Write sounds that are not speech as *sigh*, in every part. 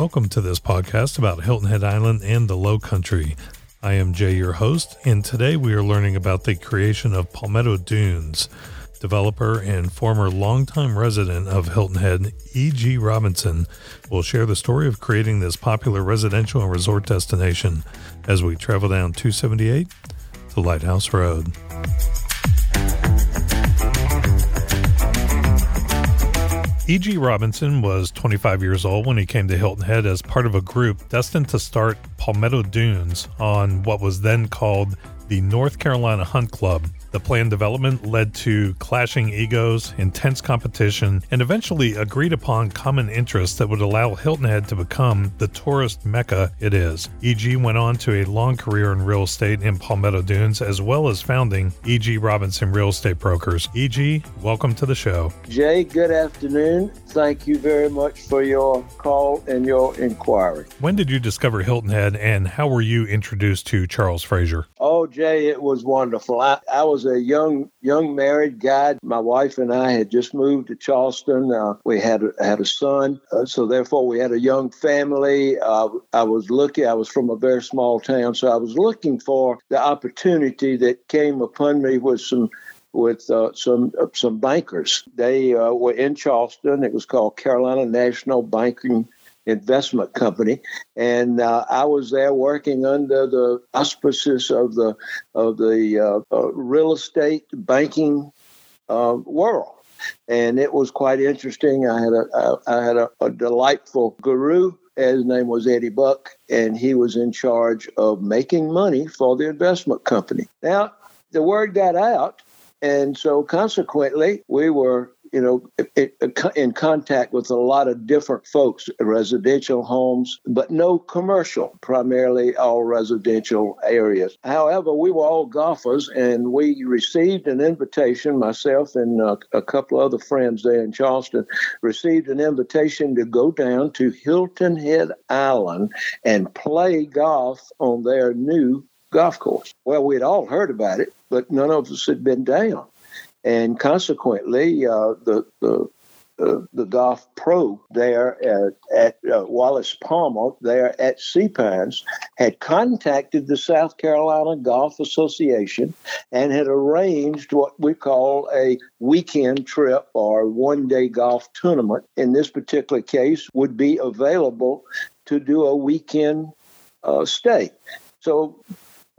Welcome to this podcast about Hilton Head Island and the Low Country. I am Jay, your host, and today we are learning about the creation of Palmetto Dunes. Developer and former longtime resident of Hilton Head, E.G. Robinson, will share the story of creating this popular residential and resort destination as we travel down 278 to Lighthouse Road. E.G. Robinson was 25 years old when he came to Hilton Head as part of a group destined to start Palmetto Dunes on what was then called the North Carolina Hunt Club the planned development led to clashing egos, intense competition, and eventually agreed upon common interests that would allow Hilton Head to become the tourist mecca it is. EG went on to a long career in real estate in Palmetto Dunes, as well as founding EG Robinson Real Estate Brokers. EG, welcome to the show. Jay, good afternoon. Thank you very much for your call and your inquiry. When did you discover Hilton Head, and how were you introduced to Charles Fraser? Oh, Jay, it was wonderful. I, I was a young young married guy. My wife and I had just moved to Charleston. Uh, we had had a son, uh, so therefore we had a young family. Uh, I was looking. I was from a very small town, so I was looking for the opportunity that came upon me with some with uh, some uh, some bankers. They uh, were in Charleston. It was called Carolina National Banking investment company, and uh, I was there working under the auspices of the of the uh, uh, real estate banking uh, world. And it was quite interesting. I had a I had a, a delightful guru. His name was Eddie Buck, and he was in charge of making money for the investment company. Now, the word got out, and so consequently, we were you know, it, it, in contact with a lot of different folks, residential homes, but no commercial, primarily all residential areas. However, we were all golfers and we received an invitation, myself and uh, a couple of other friends there in Charleston received an invitation to go down to Hilton Head Island and play golf on their new golf course. Well, we'd all heard about it, but none of us had been down and consequently, uh, the the uh, the golf pro there at, at uh, Wallace Palmer there at Sea Pines had contacted the South Carolina Golf Association and had arranged what we call a weekend trip or one day golf tournament. In this particular case, would be available to do a weekend uh, stay. So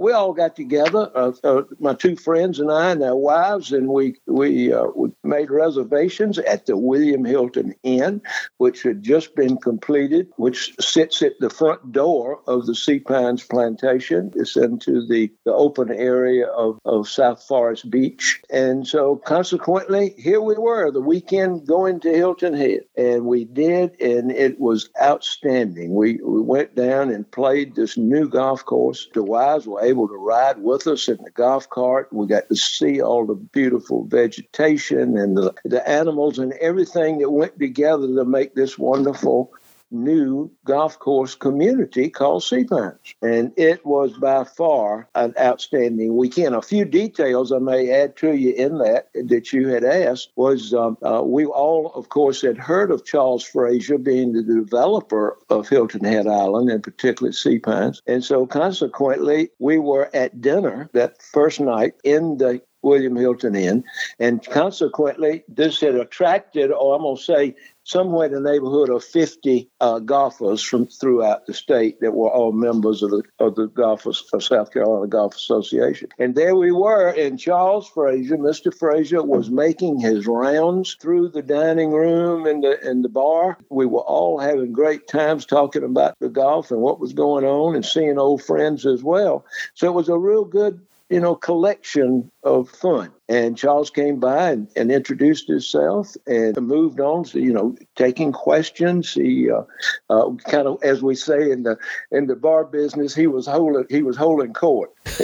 we all got together, uh, uh, my two friends and I and our wives, and we we, uh, we made reservations at the William Hilton Inn, which had just been completed, which sits at the front door of the Sea Pines Plantation. It's into the, the open area of, of South Forest Beach. And so consequently, here we were, the weekend going to Hilton Head. And we did, and it was outstanding. We, we went down and played this new golf course. The wives were able to ride with us in the golf cart. We got to see all the beautiful vegetation and the, the animals and everything that went together to make this wonderful new golf course community called Sea Pines. And it was by far an outstanding weekend. A few details I may add to you in that that you had asked was um, uh, we all, of course, had heard of Charles Fraser being the developer of Hilton Head Island, and particularly Sea Pines. And so consequently, we were at dinner that first night in the William Hilton Inn. And consequently, this had attracted, or I'm going to say, somewhere in the neighborhood of 50 uh, golfers from throughout the state that were all members of the of the golfers of South Carolina Golf Association. And there we were, and Charles Fraser, Mr. Fraser, was making his rounds through the dining room and the and the bar. We were all having great times talking about the golf and what was going on, and seeing old friends as well. So it was a real good you know, collection of fun. And Charles came by and, and introduced himself and moved on to, you know, taking questions. He uh, uh, kind of, as we say in the in the bar business, he was holding he was holding court. *laughs*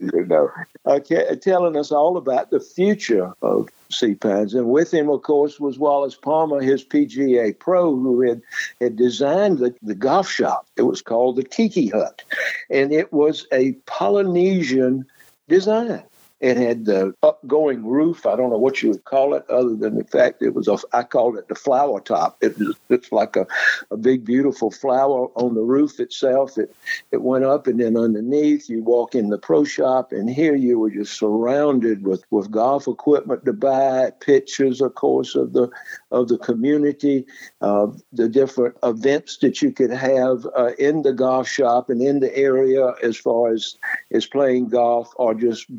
you know, uh, telling us all about the future of Pines. And with him, of course, was Wallace Palmer, his PGA pro, who had, had designed the, the golf shop. It was called the Tiki Hut. And it was a Polynesian design. It had the upgoing roof. I don't know what you would call it, other than the fact it was a. I called it the flower top. It was it's like a, a big beautiful flower on the roof itself. It it went up and then underneath you walk in the pro shop and here you were just surrounded with with golf equipment to buy, pictures, of course, of the of the community, uh, the different events that you could have uh, in the golf shop and in the area as far as as playing golf or just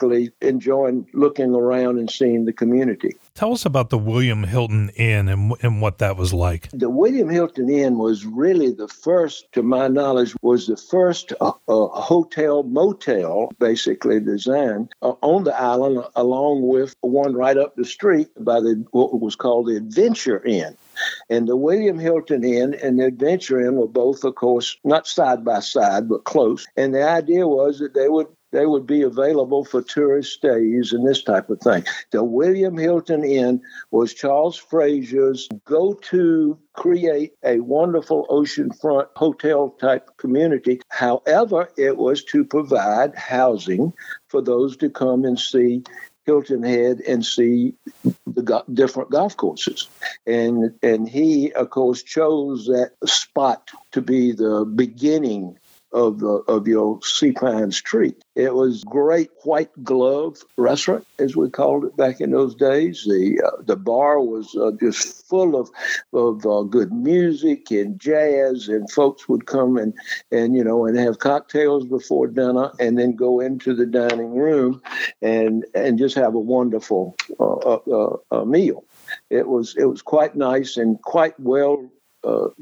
basically enjoying looking around and seeing the community. Tell us about the William Hilton Inn and, and what that was like. The William Hilton Inn was really the first, to my knowledge, was the first uh, uh, hotel motel, basically designed uh, on the island, along with one right up the street by the what was called the Adventure Inn. And the William Hilton Inn and the Adventure Inn were both, of course, not side by side, but close. And the idea was that they would they would be available for tourist stays and this type of thing. The William Hilton Inn was Charles Fraser's go to create a wonderful oceanfront hotel type community. However, it was to provide housing for those to come and see Hilton Head and see the go- different golf courses. And and he, of course, chose that spot to be the beginning of the of your Sea Pines treat. It was great white glove restaurant, as we called it back in those days. The uh, the bar was uh, just full of of uh, good music and jazz, and folks would come and and you know and have cocktails before dinner, and then go into the dining room, and and just have a wonderful uh, uh, uh, meal. It was it was quite nice and quite well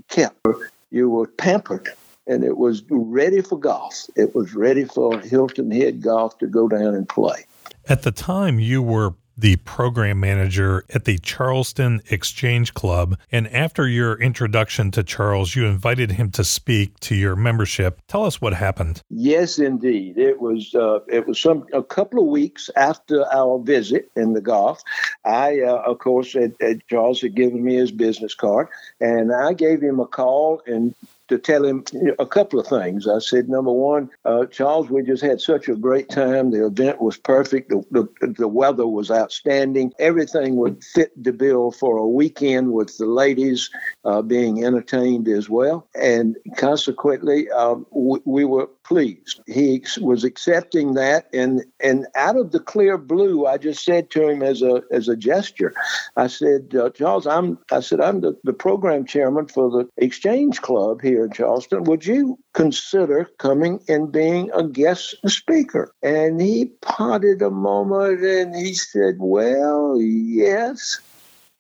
kept. You were pampered and it was ready for golf. It was ready for Hilton Head Golf to go down and play. At the time, you were the program manager at the Charleston Exchange Club. And after your introduction to Charles, you invited him to speak to your membership. Tell us what happened. Yes, indeed. It was uh, it was some a couple of weeks after our visit in the golf. I, uh, of course, had, had Charles had given me his business card, and I gave him a call and to tell him a couple of things. I said, number one, uh, Charles, we just had such a great time. The event was perfect. The, the, the, weather was outstanding. Everything would fit the bill for a weekend with the ladies uh, being entertained as well. And consequently, um, we, we were pleased. He was accepting that, and and out of the clear blue, I just said to him as a as a gesture, I said, uh, Charles, I'm I said I'm the, the program chairman for the Exchange Club here in Charleston. Would you consider coming and being a guest speaker? And he pondered a moment, and he said, Well, yes.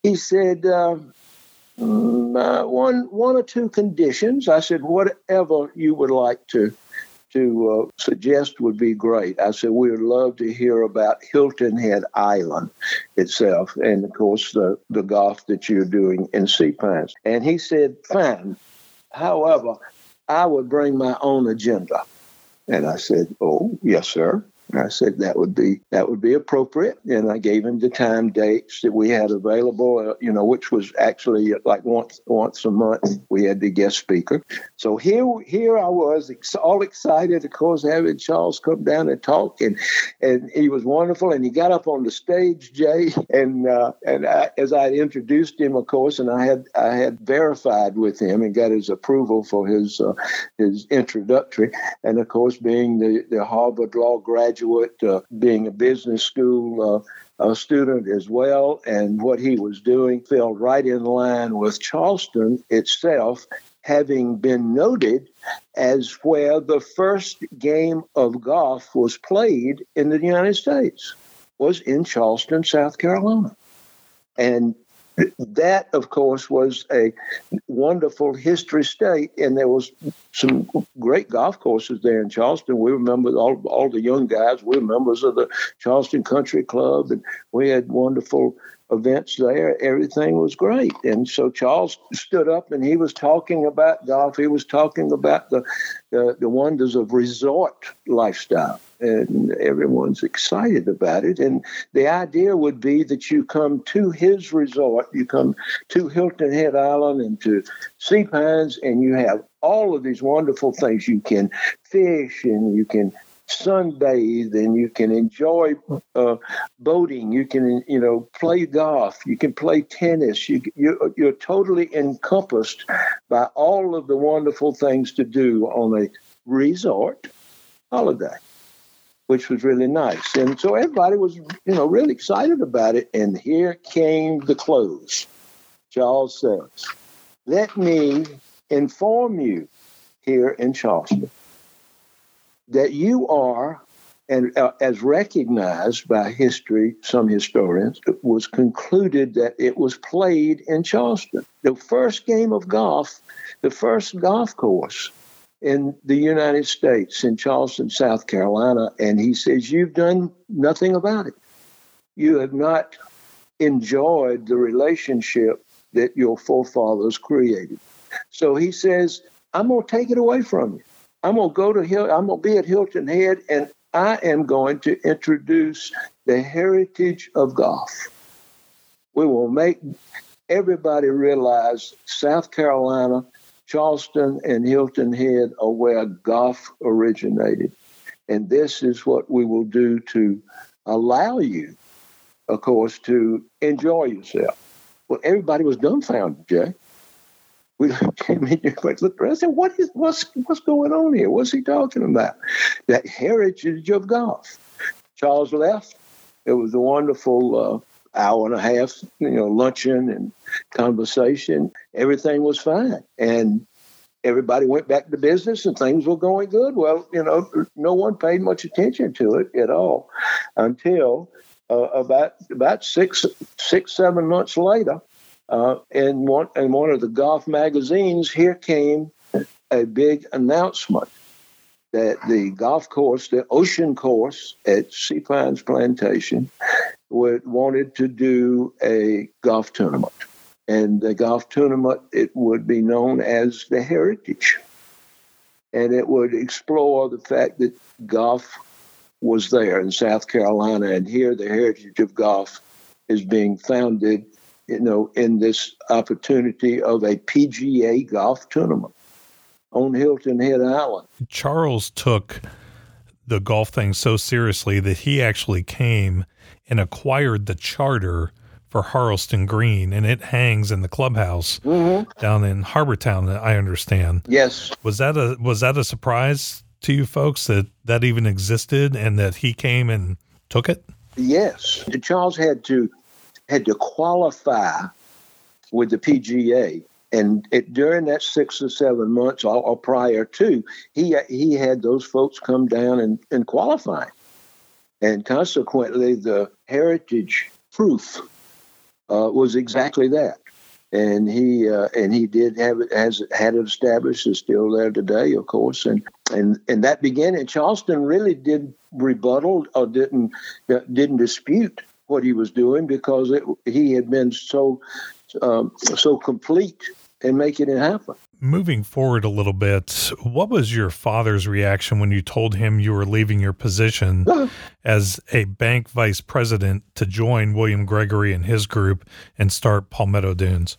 He said. Mm, uh, one one or two conditions. I said, whatever you would like to to uh, suggest would be great. I said, we would love to hear about Hilton Head Island itself and, of course, the, the golf that you're doing in Sea Pines. And he said, fine. However, I would bring my own agenda. And I said, oh, yes, sir. I said that would be that would be appropriate, and I gave him the time dates that we had available. Uh, you know, which was actually like once once a month we had the guest speaker. So here here I was, all excited, of course, having Charles come down and talk, and and he was wonderful. And he got up on the stage, Jay, and uh, and I, as I introduced him, of course, and I had I had verified with him and got his approval for his uh, his introductory, and of course, being the the Harvard Law graduate graduate, uh, being a business school uh, student as well. And what he was doing fell right in line with Charleston itself, having been noted as where the first game of golf was played in the United States was in Charleston, South Carolina. And that, of course, was a wonderful history state, and there was some great golf courses there in Charleston. We remember all all the young guys. We were members of the Charleston Country Club, and we had wonderful events there. Everything was great, and so Charles stood up and he was talking about golf. He was talking about the the, the wonders of resort lifestyle and everyone's excited about it. And the idea would be that you come to his resort, you come to Hilton Head Island and to Sea Pines, and you have all of these wonderful things. You can fish and you can sunbathe and you can enjoy uh, boating. You can, you know, play golf. You can play tennis. You, you, you're totally encompassed by all of the wonderful things to do on a resort holiday, which was really nice. And so everybody was, you know, really excited about it. And here came the close. Charles says, Let me inform you here in Charleston that you are, and uh, as recognized by history, some historians, it was concluded that it was played in Charleston. The first game of golf, the first golf course in the United States, in Charleston, South Carolina. And he says, You've done nothing about it. You have not enjoyed the relationship that your forefathers created. So he says, I'm going to take it away from you. I'm going to go to Hill. I'm going to be at Hilton Head, and I am going to introduce the heritage of golf. We will make everybody realize South Carolina, Charleston, and Hilton Head are where golf originated, and this is what we will do to allow you, of course, to enjoy yourself. Well, everybody was dumbfounded, Jay we *laughs* came in here looked around, I said, what is, what's, what's going on here? What's he talking about? That heritage of golf. Charles left. It was a wonderful uh, hour and a half, you know, luncheon and conversation. Everything was fine. And everybody went back to business and things were going good. Well, you know, no one paid much attention to it at all until uh, about about six, six, seven months later, uh, in one in one of the golf magazines, here came a big announcement that the golf course, the ocean course at Sea Pines Plantation, would, wanted to do a golf tournament. And the golf tournament, it would be known as the Heritage. And it would explore the fact that golf was there in South Carolina, and here the heritage of golf is being founded you know, in this opportunity of a PGA golf tournament on Hilton Head Island. Charles took the golf thing so seriously that he actually came and acquired the charter for Harleston Green, and it hangs in the clubhouse mm-hmm. down in Harbour Town. I understand. Yes. Was that a was that a surprise to you folks that that even existed and that he came and took it? Yes. Charles had to had to qualify with the PGA. And it, during that six or seven months or, or, prior to, he he had those folks come down and, and qualify. And consequently, the heritage proof uh, was exactly that. And he uh, and he did have it has had it established. is still there today, of course. And and and that began. And Charleston really did rebuttal or didn't uh, didn't dispute what he was doing because it, he had been so um, so complete and making it happen. Moving forward a little bit, what was your father's reaction when you told him you were leaving your position as a bank vice president to join William Gregory and his group and start Palmetto Dunes?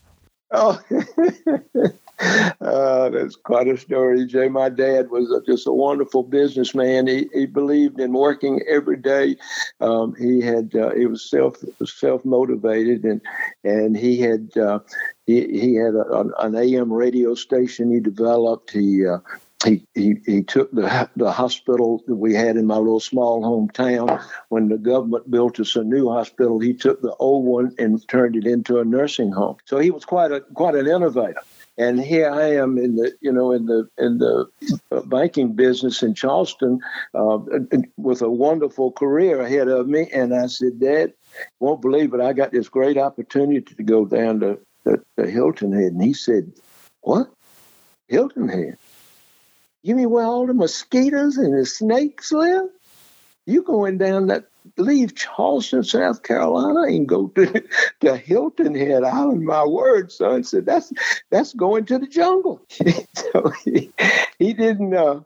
Oh, *laughs* uh, that's quite a story, Jay. My dad was just a wonderful businessman. He, he believed in working every day. Um, he had uh, he was self self motivated, and and he had uh, he he had a, an AM radio station he developed. He uh, he, he, he took the, the hospital that we had in my little small hometown. When the government built us a new hospital, he took the old one and turned it into a nursing home. So he was quite a quite an innovator and here I am in the you know in the in the banking business in Charleston uh, with a wonderful career ahead of me. And I said, Dad, won't believe it. I got this great opportunity to go down to, to, to Hilton Head. And he said, What? Hilton Head? You mean where all the mosquitoes and the snakes live? You going down that leave Charleston, South Carolina, and go *laughs* to, to Hilton Head Island. My word, son said that's that's going to the jungle. *laughs* so he, he didn't uh,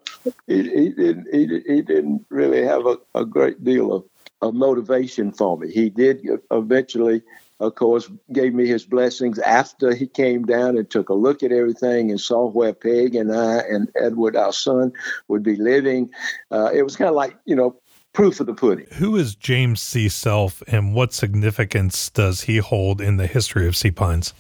he, he, didn't he, he didn't really have a, a great deal of, of motivation for me. He did eventually of course, gave me his blessings after he came down and took a look at everything and saw where Peg and I and Edward, our son, would be living. Uh, it was kind of like, you know, proof of the pudding. Who is James C. Self and what significance does he hold in the history of Sea Pines?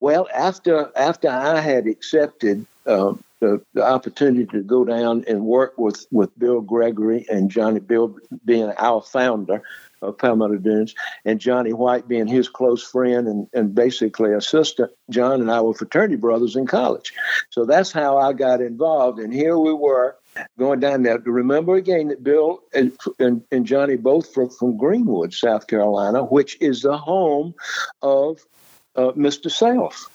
Well, after after I had accepted uh, the, the opportunity to go down and work with, with Bill Gregory and Johnny Bill being our founder of Palmetto Dunes, and Johnny White being his close friend and, and basically assistant. John and I were fraternity brothers in college. So that's how I got involved. And here we were going down there. Remember again that Bill and, and, and Johnny both from, from Greenwood, South Carolina, which is the home of uh, Mr. Self.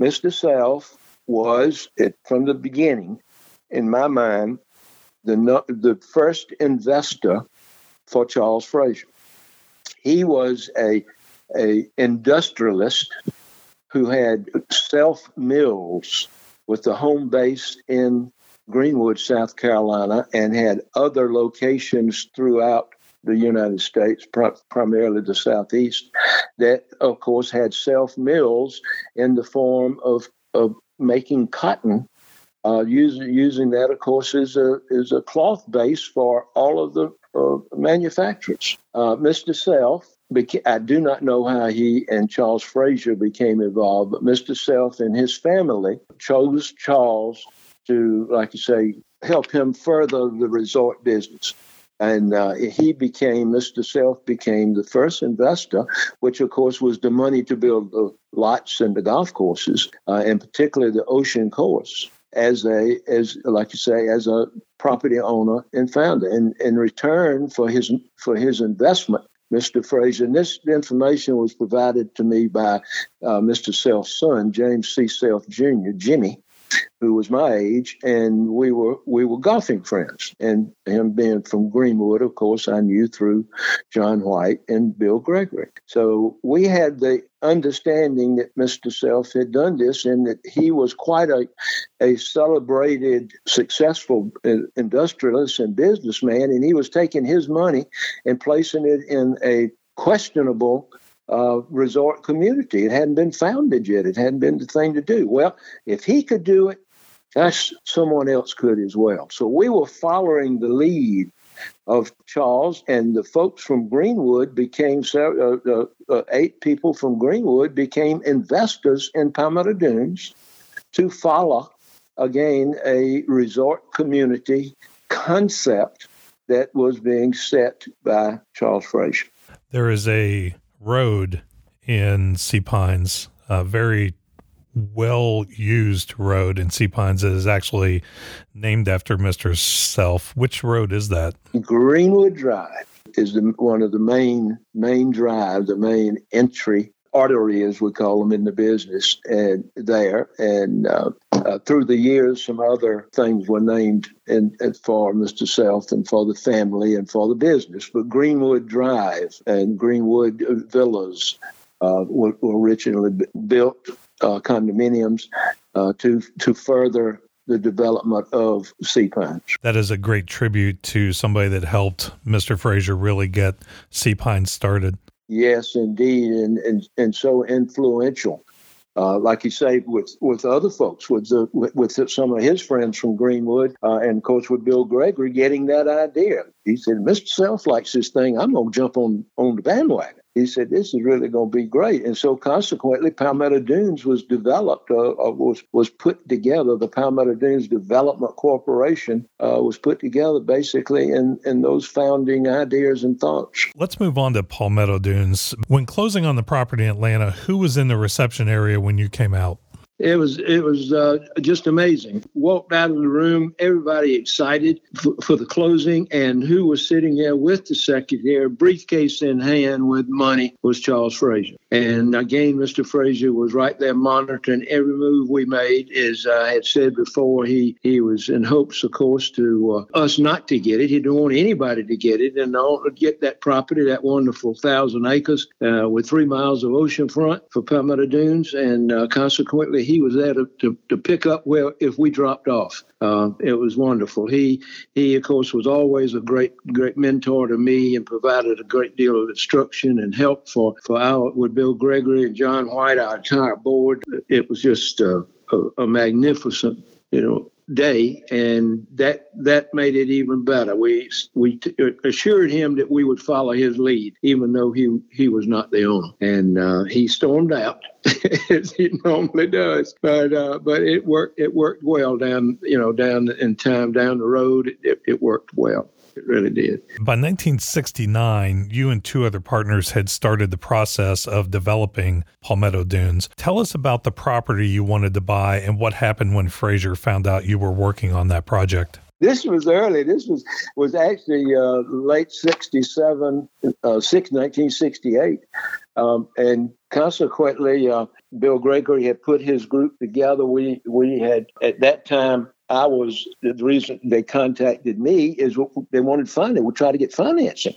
Mr. Self was, it, from the beginning, in my mind, the, the first investor for Charles Fraser. He was a, a industrialist who had self mills with the home base in Greenwood, South Carolina, and had other locations throughout the United States, primarily the Southeast, that, of course, had self mills in the form of, of making cotton. Uh, using using that, of course, is a is a cloth base for all of the uh, manufacturers. Uh, Mr. Self, beca- I do not know how he and Charles Fraser became involved, but Mr. Self and his family chose Charles to, like you say, help him further the resort business. And uh, he became, Mr. Self became the first investor, which of course was the money to build the lots and the golf courses, uh, and particularly the ocean course as a as like you say as a property owner and founder and in return for his for his investment mr fraser and this information was provided to me by uh, mr self's son james c self jr jimmy who was my age, and we were we were golfing friends. And him being from Greenwood, of course, I knew through John White and Bill Gregory. So we had the understanding that Mr. Self had done this, and that he was quite a a celebrated, successful uh, industrialist and businessman, and he was taking his money and placing it in a questionable uh, resort community. It hadn't been founded yet. It hadn't been the thing to do. Well, if he could do it, gosh, someone else could as well. So we were following the lead of Charles, and the folks from Greenwood became uh, uh, uh, eight people from Greenwood became investors in Palmetto Dunes to follow again a resort community concept that was being set by Charles Fraser. There is a road in Sea Pines, a very well used road in Sea Pines that is actually named after Mr. Self. Which road is that? Greenwood Drive is the, one of the main main drive, the main entry artery, as we call them in the business, and there. And uh, uh, through the years, some other things were named in, in, for Mr. Self and for the family and for the business. But Greenwood Drive and Greenwood Villas uh, were, were, originally built uh, condominiums uh, to to further the development of Sea Pines. That is a great tribute to somebody that helped Mr. Fraser really get Sea Pines started. Yes, indeed, and and, and so influential. Uh, like you say, with with other folks, with the, with, some of his friends from Greenwood, uh, and of course with Bill Gregory, getting that idea. He said, "Mr. Self likes this thing. I'm going to jump on on the bandwagon." He said, "This is really going to be great." And so, consequently, Palmetto Dunes was developed, uh, uh, was was put together. The Palmetto Dunes Development Corporation uh, was put together basically in in those founding ideas and thoughts. Let's move on to Palmetto Dunes. When closing on the property in Atlanta, who was in the reception area when you came out? It was it was uh, just amazing. Walked out of the room, everybody excited for, for, the closing, and who was sitting there with the secretary, briefcase in hand with money, was Charles Fraser. And again, Mr. Fraser was right there monitoring every move we made. As I had said before, he he was in hopes, of course, to uh, us not to get it. He didn't want anybody to get it, and to get that property, that wonderful thousand acres uh, with three miles of ocean front for Palmetto Dunes, and uh, consequently he was there to, to, to pick up where if we dropped off. Uh, it was wonderful. He he of course was always a great great mentor to me and provided a great deal of instruction and help for for our with Bill Gregory and John White, our entire board. It was just uh, a, a magnificent you know day, and that that made it even better. We we t- assured him that we would follow his lead, even though he he was not the owner, and uh, he stormed out *laughs* as he normally does. But uh, but it worked it worked well down you know down in time down the road. It, it worked well. It really did. By 1969, you and two other partners had started the process of developing Palmetto Dunes. Tell us about the property you wanted to buy and what happened when Fraser found out you were working on that project. This was early. This was was actually uh, late '67, uh, 6, 1968. Um, and consequently, uh, Bill Gregory had put his group together. We we had at that time I was the reason they contacted me is they wanted funding. We try to get financing,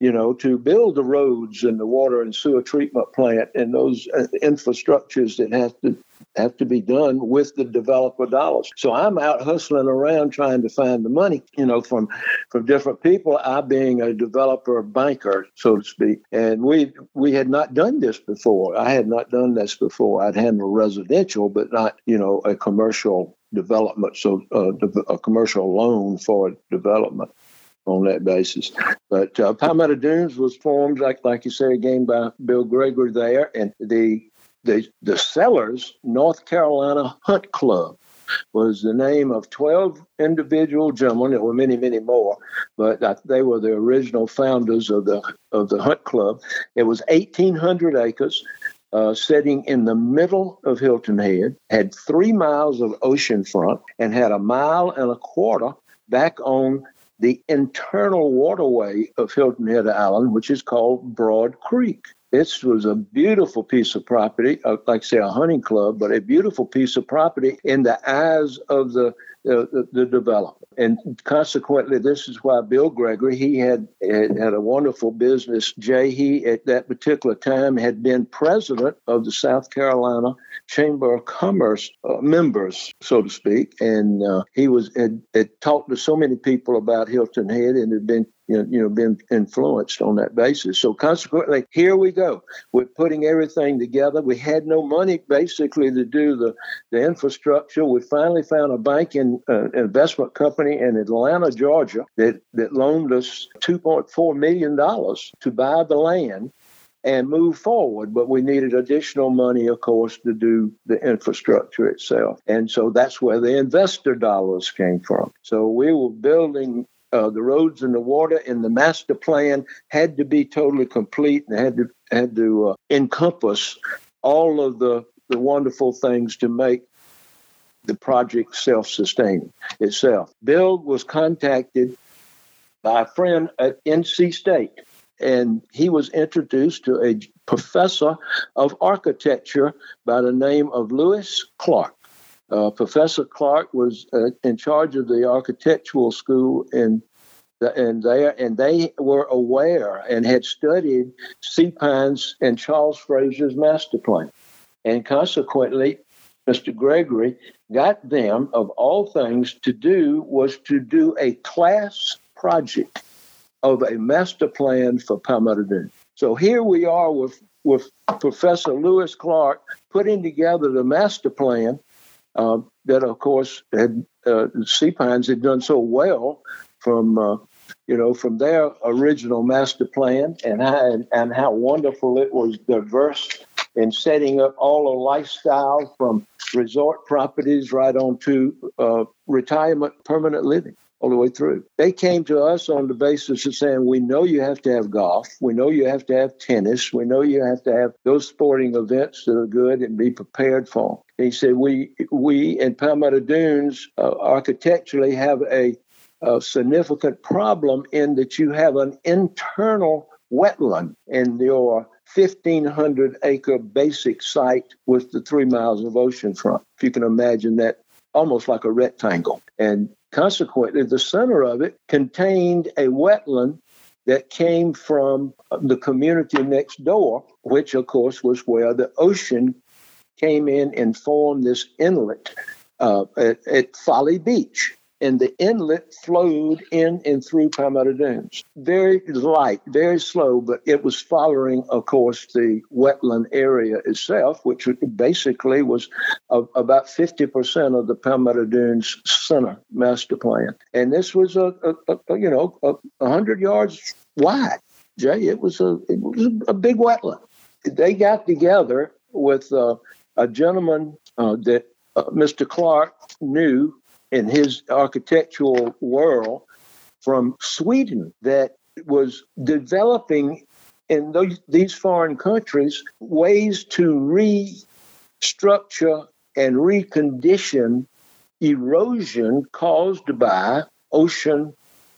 you know, to build the roads and the water and sewer treatment plant and those uh, infrastructures that have to have to be done with the developer dollars. So I'm out hustling around trying to find the money, you know, from from different people. I being a developer banker, so to speak, and we we had not done this before. I had not done this before. I'd handled residential, but not you know a commercial development, so uh, a commercial loan for development on that basis. But uh, Palmetto Dunes was formed, like like you say, again by Bill Gregory there, and the the the sellers, North Carolina Hunt Club, was the name of 12 individual gentlemen. There were many, many more, but they were the original founders of the of the Hunt Club. It was 1,800 acres uh, sitting in the middle of Hilton Head, had three miles of ocean front, and had a mile and a quarter back on the internal waterway of Hilton Head Island, which is called Broad Creek. This was a beautiful piece of property, uh, like say a hunting club, but a beautiful piece of property in the eyes of the the, the development. And consequently, this is why Bill Gregory, he had, had, had a wonderful business. Jay, he at that particular time had been president of the South Carolina Chamber of Commerce uh, members, so to speak. And uh, he was had, had talked to so many people about Hilton Head and had been you know, you know, been influenced on that basis. So consequently, here we go. We're putting everything together. We had no money basically to do the, the infrastructure. We finally found a bank and uh, investment company in Atlanta, Georgia, that, that loaned us $2.4 million to buy the land and move forward. But we needed additional money, of course, to do the infrastructure itself. And so that's where the investor dollars came from. So we were building uh, the roads and the water and the master plan had to be totally complete and had to had to uh, encompass all of the the wonderful things to make the project self-sustaining itself. Bill was contacted by a friend at NC State, and he was introduced to a professor of architecture by the name of Lewis Clark. Uh, Professor Clark was uh, in charge of the architectural school in and there and they were aware and had studied Sea Pines and Charles Fraser's master plan, and consequently, Mr. Gregory got them of all things to do was to do a class project of a master plan for Palmetto. So here we are with with Professor Lewis Clark putting together the master plan uh, that, of course, had uh, Sea Pines had done so well from uh, you know from their original master plan and how, and how wonderful it was diverse in setting up all the lifestyle from resort properties right on to uh, retirement permanent living all the way through. They came to us on the basis of saying, we know you have to have golf. We know you have to have tennis. We know you have to have those sporting events that are good and be prepared for. He said, we, we in Palmetto Dunes uh, architecturally have a, a significant problem in that you have an internal wetland in your 1,500 acre basic site with the three miles of ocean front. If you can imagine that almost like a rectangle. And consequently, the center of it contained a wetland that came from the community next door, which of course was where the ocean came in and formed this inlet uh, at, at Folly Beach and the inlet flowed in and through Palmetto Dunes. Very light, very slow, but it was following, of course, the wetland area itself, which basically was about 50% of the Palmetto Dunes Center master plan. And this was a, a, a you know, a, 100 yards wide. Jay, it was a it was a big wetland. They got together with uh, a gentleman uh, that uh, Mr. Clark knew in his architectural world from Sweden that was developing in those, these foreign countries ways to restructure and recondition erosion caused by ocean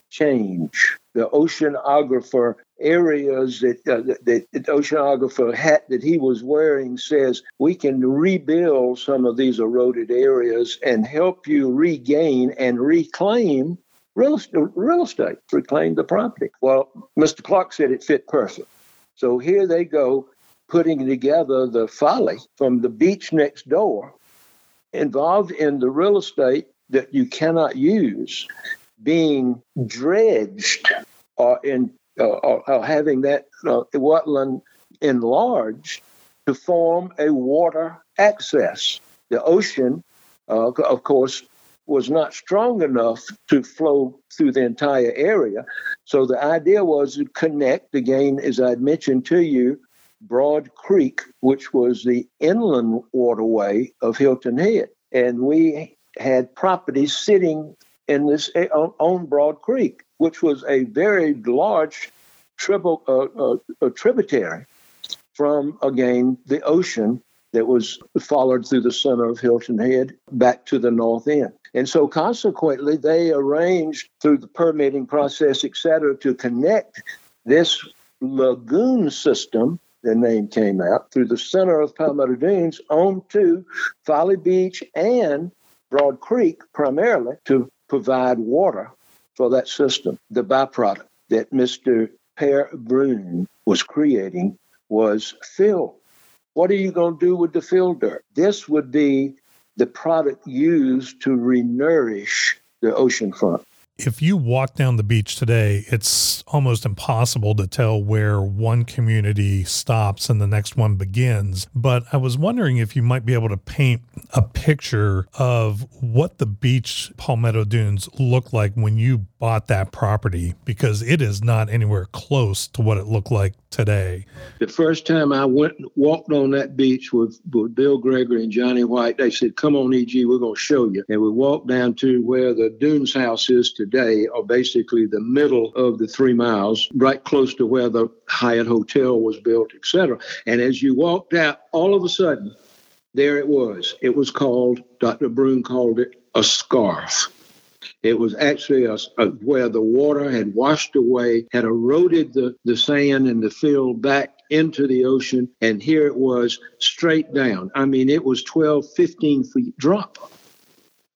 change. The oceanographer areas that, uh, that, that the oceanographer hat that he was wearing says we can rebuild some of these eroded areas and help you regain and reclaim real, real estate, reclaim the property. Well, Mr. Clark said it fit perfect. So here they go putting together the folly from the beach next door, involved in the real estate that you cannot use, being dredged or in uh, having that uh, wetland enlarged to form a water access. The ocean, uh, of course, was not strong enough to flow through the entire area. So the idea was to connect, again, as I'd mentioned to you, Broad Creek, which was the inland waterway of Hilton Head. And we had properties sitting in this on Broad Creek which was a very large triple, uh, uh, tributary from, again, the ocean that was followed through the center of Hilton Head back to the north end. And so, consequently, they arranged through the permitting process, et cetera, to connect this lagoon system, the name came out, through the center of Palmetto Dunes onto Folly Beach and Broad Creek primarily to provide water for that system. The byproduct that Mr. Per Bruun was creating was fill. What are you going to do with the fill dirt? This would be the product used to renourish the ocean front if you walk down the beach today, it's almost impossible to tell where one community stops and the next one begins. But I was wondering if you might be able to paint a picture of what the beach Palmetto Dunes looked like when you bought that property, because it is not anywhere close to what it looked like today. The first time I went walked on that beach with, with Bill Gregory and Johnny White, they said, Come on, EG, we're going to show you. And we walked down to where the Dunes house is today, or basically the middle of the three miles, right close to where the Hyatt Hotel was built, etc. And as you walked out, all of a sudden, there it was. It was called, Dr. Bruun called it a scarp. It was actually a, a, where the water had washed away, had eroded the, the sand and the field back into the ocean. And here it was straight down. I mean, it was 12, 15 feet drop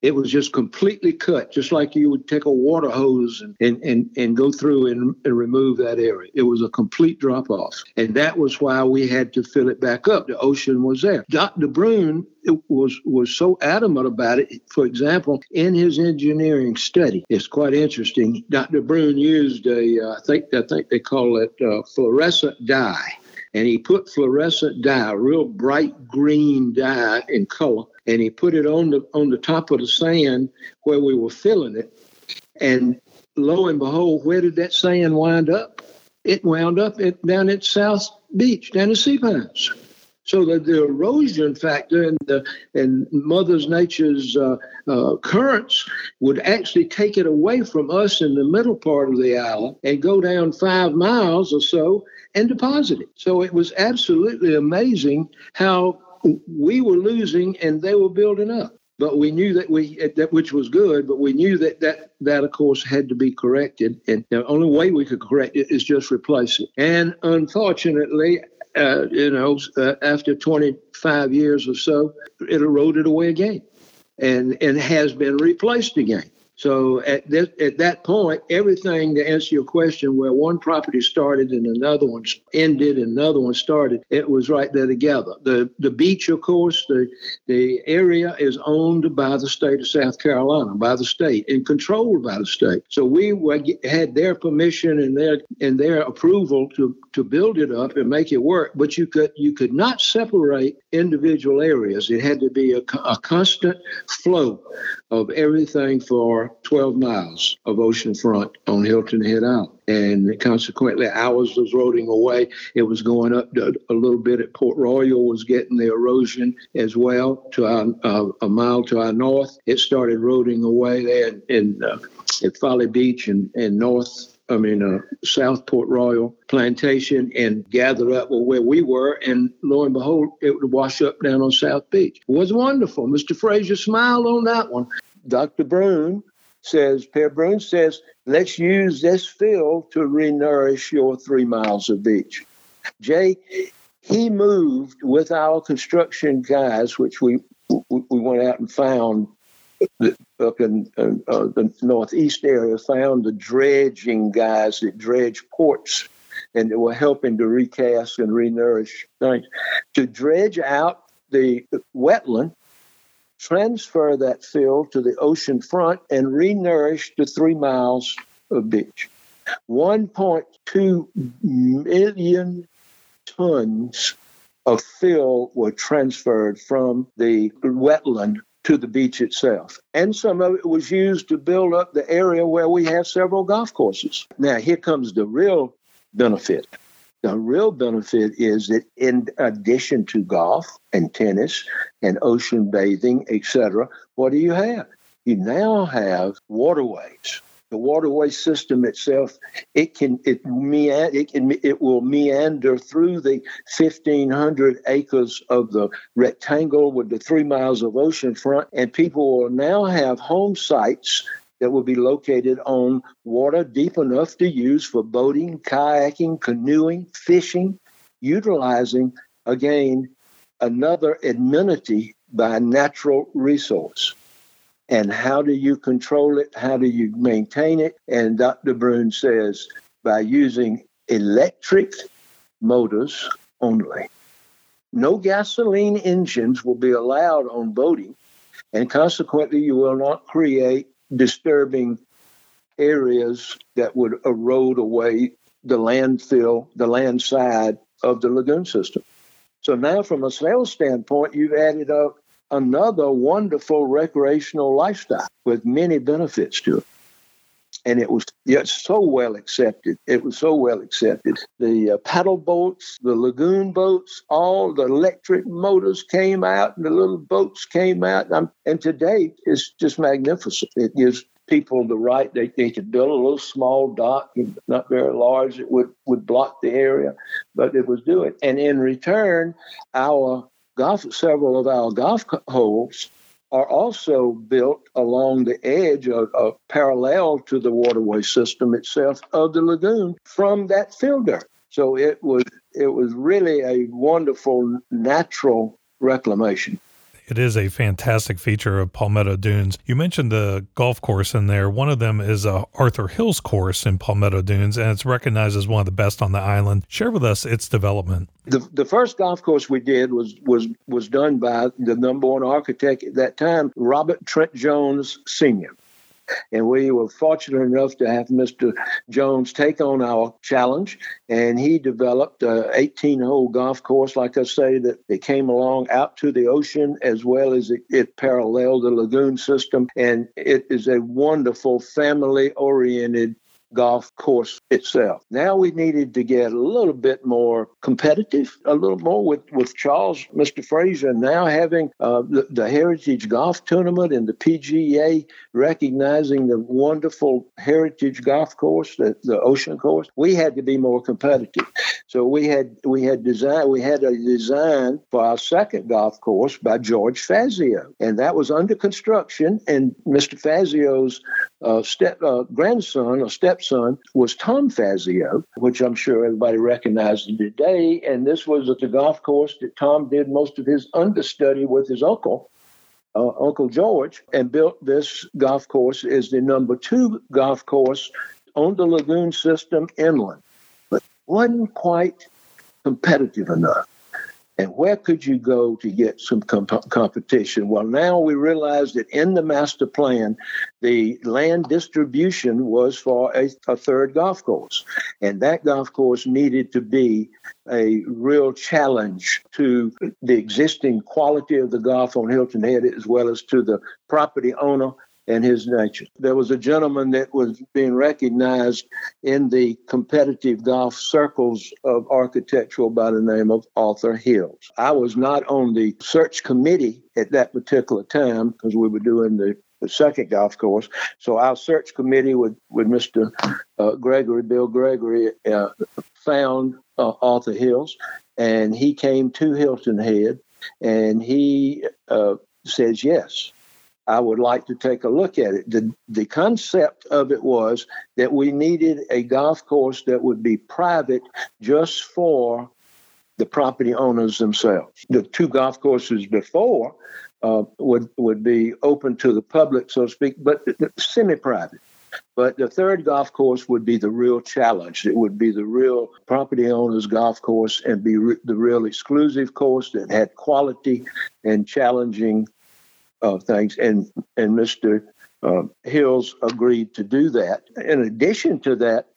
it was just completely cut, just like you would take a water hose and, and, and, and go through and, and remove that area. It was a complete drop off. And that was why we had to fill it back up. The ocean was there. Dr. Bruun was, was so adamant about it. For example, in his engineering study, it's quite interesting. Dr. Bruun used a, uh, I think, I think they call it uh, fluorescent dye and he put fluorescent dye, real bright green dye in color, and he put it on the on the top of the sand where we were filling it. And lo and behold, where did that sand wind up? It wound up at, down at South Beach, down at Sea Pines. So that the erosion factor and the and Mother Nature's uh, uh, currents would actually take it away from us in the middle part of the island and go down five miles or so and deposit it. So it was absolutely amazing how we were losing and they were building up. But we knew that we that which was good, but we knew that that that of course had to be corrected, and the only way we could correct it is just replace it. And unfortunately, uh, you know, uh, after 25 years or so, it eroded away again, and and has been replaced again. So at this, at that point, everything to answer your question, where one property started and another one ended and another one started, it was right there together. The the beach, of course, the the area is owned by the state of South Carolina, by the state, and controlled by the state. So we were, had their permission and their and their approval to to build it up and make it work. But you could you could not separate individual areas. It had to be a, a constant flow of everything for 12 miles of oceanfront on Hilton Head Island. And consequently, ours was eroding away. It was going up a little bit at Port Royal, was getting the erosion as well to our, uh, a mile to our north. It started eroding away there in, in uh, at Folly Beach and, and north I mean, uh, South Port Royal plantation and gathered up where we were. And lo and behold, it would wash up down on South Beach. It was wonderful. Mr. Fraser smiled on that one. Dr. Bruun says, Per says, let's use this field to renourish your three miles of beach. Jay, he moved with our construction guys, which we we went out and found up in uh, the northeast area, found the dredging guys that dredge ports, and they were helping to recast and renourish things to dredge out the wetland transfer that fill to the ocean front and renourish the three miles of beach. 1.2 million tons of fill were transferred from the wetland to the beach itself. And some of it was used to build up the area where we have several golf courses. Now, here comes the real benefit. The real benefit is that in addition to golf and tennis and ocean bathing, etc., what do you have? You now have waterways. The waterway system itself, it can it mea- it can it will meander through the 1,500 acres of the rectangle with the three miles of ocean front, and people will now have home sites that will be located on water deep enough to use for boating, kayaking, canoeing, fishing, utilizing, again, another amenity by natural resource. And how do you control it? How do you maintain it? And Dr. Bruun says by using electric motors only. No gasoline engines will be allowed on boating, and consequently, you will not create disturbing areas that would erode away the landfill, the land side of the lagoon system. So now, from a sales standpoint, you've added up another wonderful recreational lifestyle with many benefits to it. And it was yet so well accepted. It was so well accepted. The uh, paddle boats, the lagoon boats, all the electric motors came out, and the little boats came out. And, and today, it's just magnificent. It gives people the right. They, they could build a little small dock, not very large. It would, would block the area, but it was doing. And in return, our golf, several of our golf holes are also built along the edge of, of, parallel to the waterway system itself of the lagoon from that filter. So it was it was really a wonderful natural reclamation. It is a fantastic feature of Palmetto Dunes. You mentioned the golf course in there. One of them is a Arthur Hills course in Palmetto Dunes, and it's recognized as one of the best on the island. Share with us its development. The, the first golf course we did was was was done by the number one architect at that time, Robert Trent Jones Sr. And we were fortunate enough to have Mr. Jones take on our challenge, and he developed an 18 hole golf course, like I say, that it came along out to the ocean as well as it, it paralleled the lagoon system. And it is a wonderful family oriented golf course itself. Now we needed to get a little bit more competitive, a little more with, with Charles, Mr. Fraser, now having uh, the, the Heritage Golf Tournament and the PGA recognizing the wonderful Heritage Golf Course, the, the Ocean Course. We had to be more competitive. So we had we had design we had a design for our second golf course by George Fazio, and that was under construction. And Mr. Fazio's uh, step uh, grandson or stepson was Tom Fazio, which I'm sure everybody recognizes today. And this was at the golf course that Tom did most of his understudy with his uncle uh, Uncle George and built this golf course is the number two golf course on the lagoon system inland, but wasn't quite competitive enough. And where could you go to get some comp- competition? Well, now we realize that in the master plan, the land distribution was for a, a, third golf course. And that golf course needed to be a real challenge to the existing quality of the golf on Hilton Head as well as to the property owner and his nature. There was a gentleman that was being recognized in the competitive golf circles of architectural by the name of Arthur Hills. I was not on the search committee at that particular time because we were doing the the second golf course. So our search committee with with Mr. Uh, Gregory, Bill Gregory, uh, found uh, Arthur Hills, and he came to Hilton Head, and he uh, says yes. I would like to take a look at it. The, the concept of it was that we needed a golf course that would be private just for the property owners themselves. The two golf courses before uh, would would be open to the public, so to speak, but semi-private. But the third golf course would be the real challenge. It would be the real property owner's golf course and be re- the real exclusive course that had quality and challenging of things, and and Mr. Uh, Hills agreed to do that. In addition to that,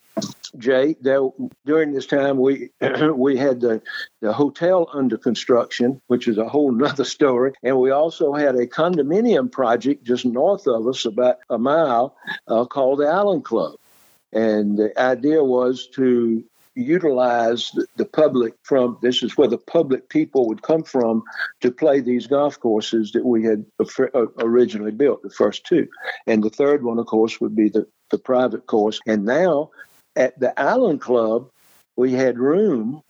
Jay, there, during this time we *clears throat* we had the, the hotel under construction, which is a whole nother story, and we also had a condominium project just north of us, about a mile, uh, called the Island Club. And the idea was to utilize the public from this is where the public people would come from to play these golf courses that we had uh, originally built the first two. And the third one of course would be the, the private course. And now at the island club we had room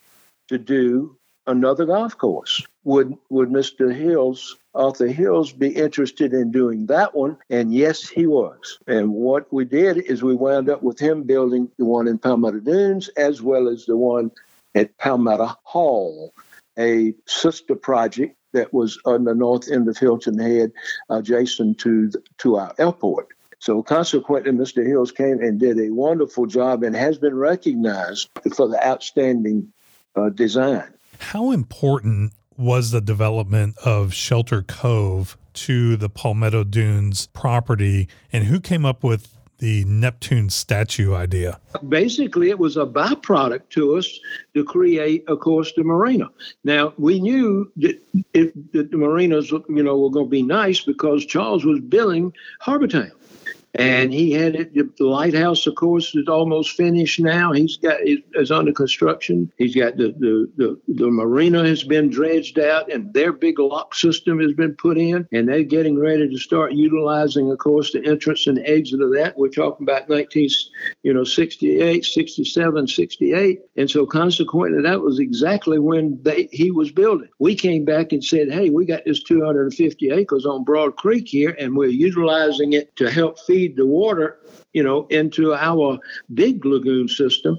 to do another golf course would would mr hills Arthur Hills be interested in doing that one? And yes, he was. And what we did is we wound up with him building the one in Palmetto Dunes as well as the one at Palmetto Hall, a sister project that was on the north end of Hilton Head, adjacent to the, to our airport. So consequently, Mr. Hills came and did a wonderful job and has been recognized for the outstanding uh, design. How important was the development of Shelter Cove to the Palmetto Dunes property, and who came up with the Neptune statue idea? Basically, it was a byproduct to us to create, course, the marina. Now, we knew that, that the marinas, you know, were going to be nice because Charles was building Harbour Town and he had it. The lighthouse, of course, is almost finished now. He's got is under construction. He's got the, the the the marina has been dredged out, and their big lock system has been put in, and they're getting ready to start utilizing, of course, the entrance and exit of that. We're talking about 19, you know, 68, 67, 68, and so consequently, that was exactly when they he was building. We came back and said, hey, we got this 250 acres on Broad Creek here, and we're utilizing it to help feed feed the water, you know, into our big lagoon system.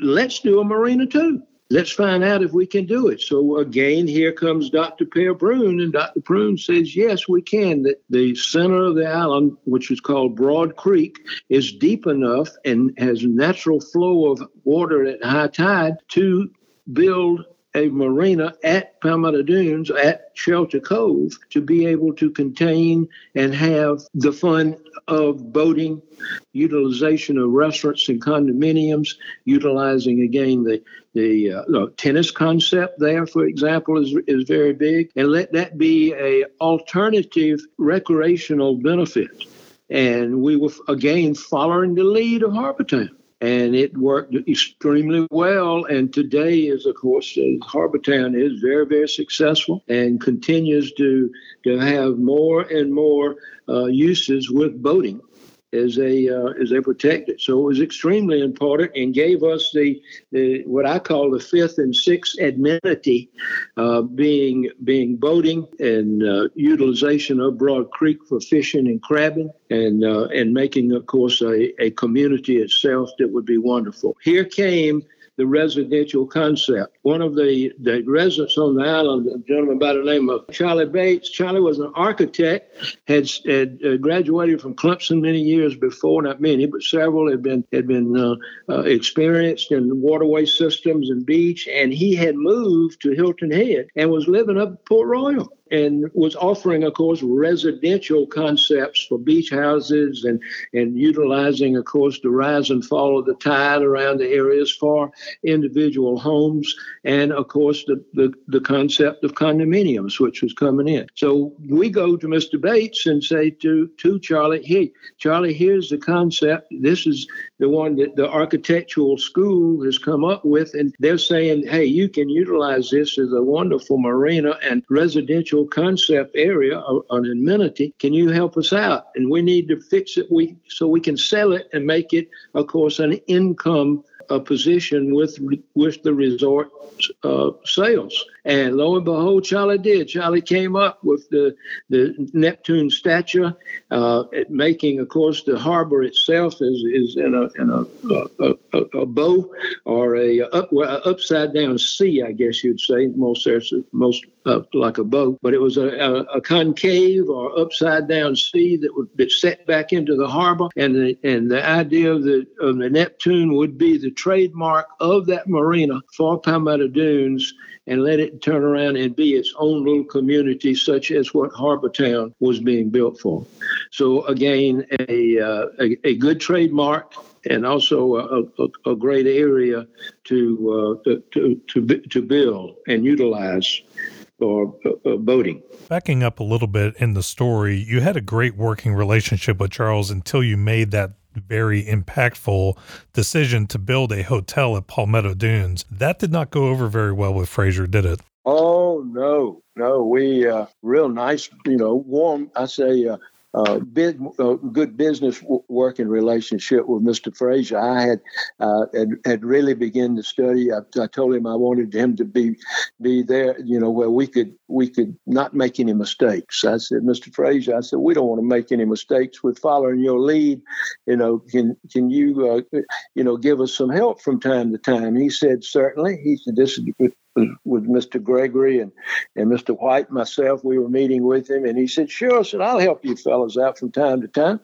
Let's do a marina too. Let's find out if we can do it. So again, here comes Dr. Per Bruun, and Dr. Bruun says, yes, we can. The center of the island, which is called Broad Creek, is deep enough and has natural flow of water at high tide to build a marina at Palmetto Dunes at Shelter Cove to be able to contain and have the fun of boating, utilization of restaurants and condominiums, utilizing again the the uh, tennis concept there, for example, is is very big, and let that be a alternative recreational benefit. And we were again following the lead of Harbour Town and it worked extremely well. And today is, of course, uh, Harbour Town is very, very successful and continues to to have more and more uh, uses with boating as they uh, as they protect it. So it was extremely important and gave us the, the what I call the fifth and sixth amenity, uh, being being boating and uh, utilization of Broad Creek for fishing and crabbing, and uh, and making, of course, a, a community itself that would be wonderful. Here came the residential concept. One of the, the residents on the island, a gentleman by the name of Charlie Bates. Charlie was an architect, had, had uh, graduated from Clemson many years before, not many, but several had been had been uh, uh, experienced in waterway systems and beach, and he had moved to Hilton Head and was living up at Port Royal and was offering, of course, residential concepts for beach houses and, and utilizing, of course, the rise and fall of the tide around the areas for individual homes and, of course, the, the, the concept of condominiums, which was coming in. So we go to Mr. Bates and say to, to Charlie, hey, Charlie, here's the concept. This is the one that the architectural school has come up with, and they're saying, hey, you can utilize this as a wonderful marina and residential concept area, an amenity. Can you help us out? And we need to fix it we, so we can sell it and make it, of course, an income a position with with the resort uh, sales. And lo and behold, Charlie did. Charlie came up with the the Neptune statue, uh, making, of course, the harbor itself is, is in a in a, a, a, a bow or a up, well, upside down C, I guess you'd say. Most most uh, like a boat, but it was a, a, concave or upside down C that would be set back into the harbor, and the and the idea of the of the Neptune would be the trademark of that marina for Palmetto Dunes and let it turn around and be its own little community, such as what Harbour Town was being built for. So again, a uh, a, a, good trademark and also a, a, a great area to, uh, to to to build and utilize for uh, boating. Backing up a little bit in the story, you had a great working relationship with Charles until you made that very impactful decision to build a hotel at Palmetto Dunes. That did not go over very well with Fraser, did it? Oh no, no. We uh, real nice, you know, warm. I say uh, uh, big, uh, good business w- working relationship with Mr. Fraser. I had, uh, had, had really begun to study. I, I, told him I wanted him to be be there, you know, where we could we could not make any mistakes. I said, Mr. Fraser, I said we don't want to make any mistakes with following your lead. You know, can can you uh, you know give us some help from time to time? He said certainly. He said this is with Mr. Gregory and, and Mr. White, myself, we were meeting with him, and he said, "Sure." I said, "I'll help you fellows out from time to time,"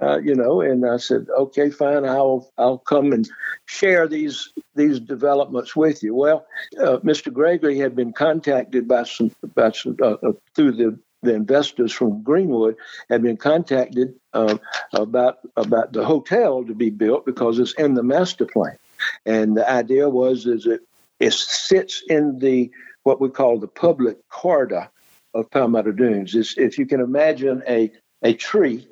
uh, you know. And I said, "Okay, fine. I'll I'll come and share these these developments with you." Well, uh, Mr. Gregory had been contacted by some by some uh, uh through the the investors from Greenwood had been contacted uh, about about the hotel to be built because it's in the master plan. And the idea was is that it sits in the what we call the public corridor of Palmetto Dunes. It's, if you can imagine a a tree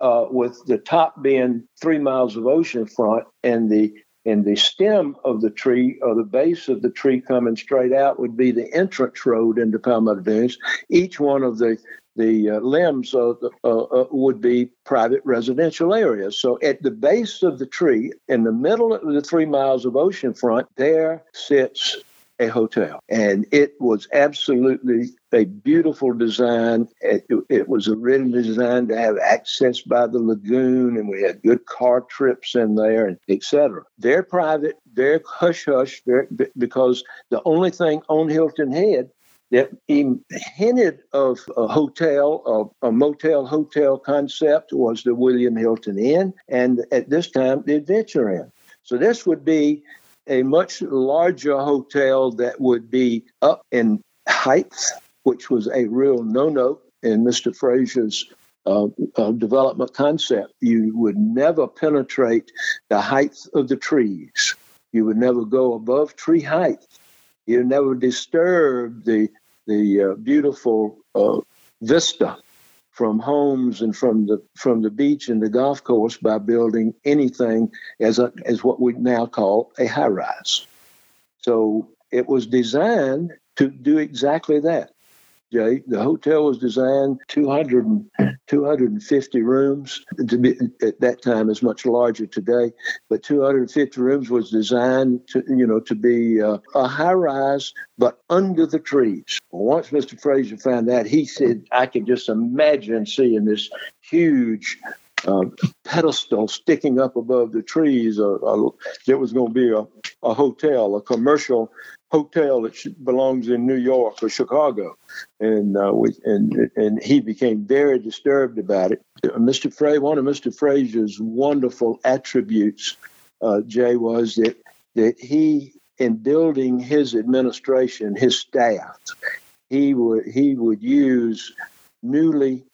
uh, with the top being three miles of ocean front and the and the stem of the tree or the base of the tree coming straight out would be the entrance road into Palmetto Dunes. Each one of the the uh, limbs uh, uh, would be private residential areas. So at the base of the tree, in the middle of the three miles of ocean front, there sits a hotel. And it was absolutely a beautiful design. It, it, was originally designed to have access by the lagoon, and we had good car trips in there, and etc. They're private, they're hush hush, because the only thing on Hilton Head that hinted of a hotel, a, a, motel hotel concept was the William Hilton Inn, and at this time, the Adventure Inn. So this would be a much larger hotel that would be up in height, which was a real no-no in Mr. Fraser's uh, uh, development concept. You would never penetrate the height of the trees. You would never go above tree height. You never disturb the the uh, beautiful uh, vista from homes and from the from the beach and the golf course by building anything as a, as what we now call a high rise. So it was designed to do exactly that. The hotel was designed 200, 250 rooms. To be, at that time, is much larger today, but 250 rooms was designed to, you know, to be uh, a high rise, but under the trees. Once Mr. Fraser found that, he said, "I can just imagine seeing this huge." Uh, pedestal sticking up above the trees. Uh, uh, there was going to be a, a hotel, a commercial hotel that belongs in New York or Chicago, and uh, we, and and he became very disturbed about it. Mr. Frey, one of Mr. Fraser's wonderful attributes, uh, Jay, was that that he, in building his administration, his staff, he would he would use newly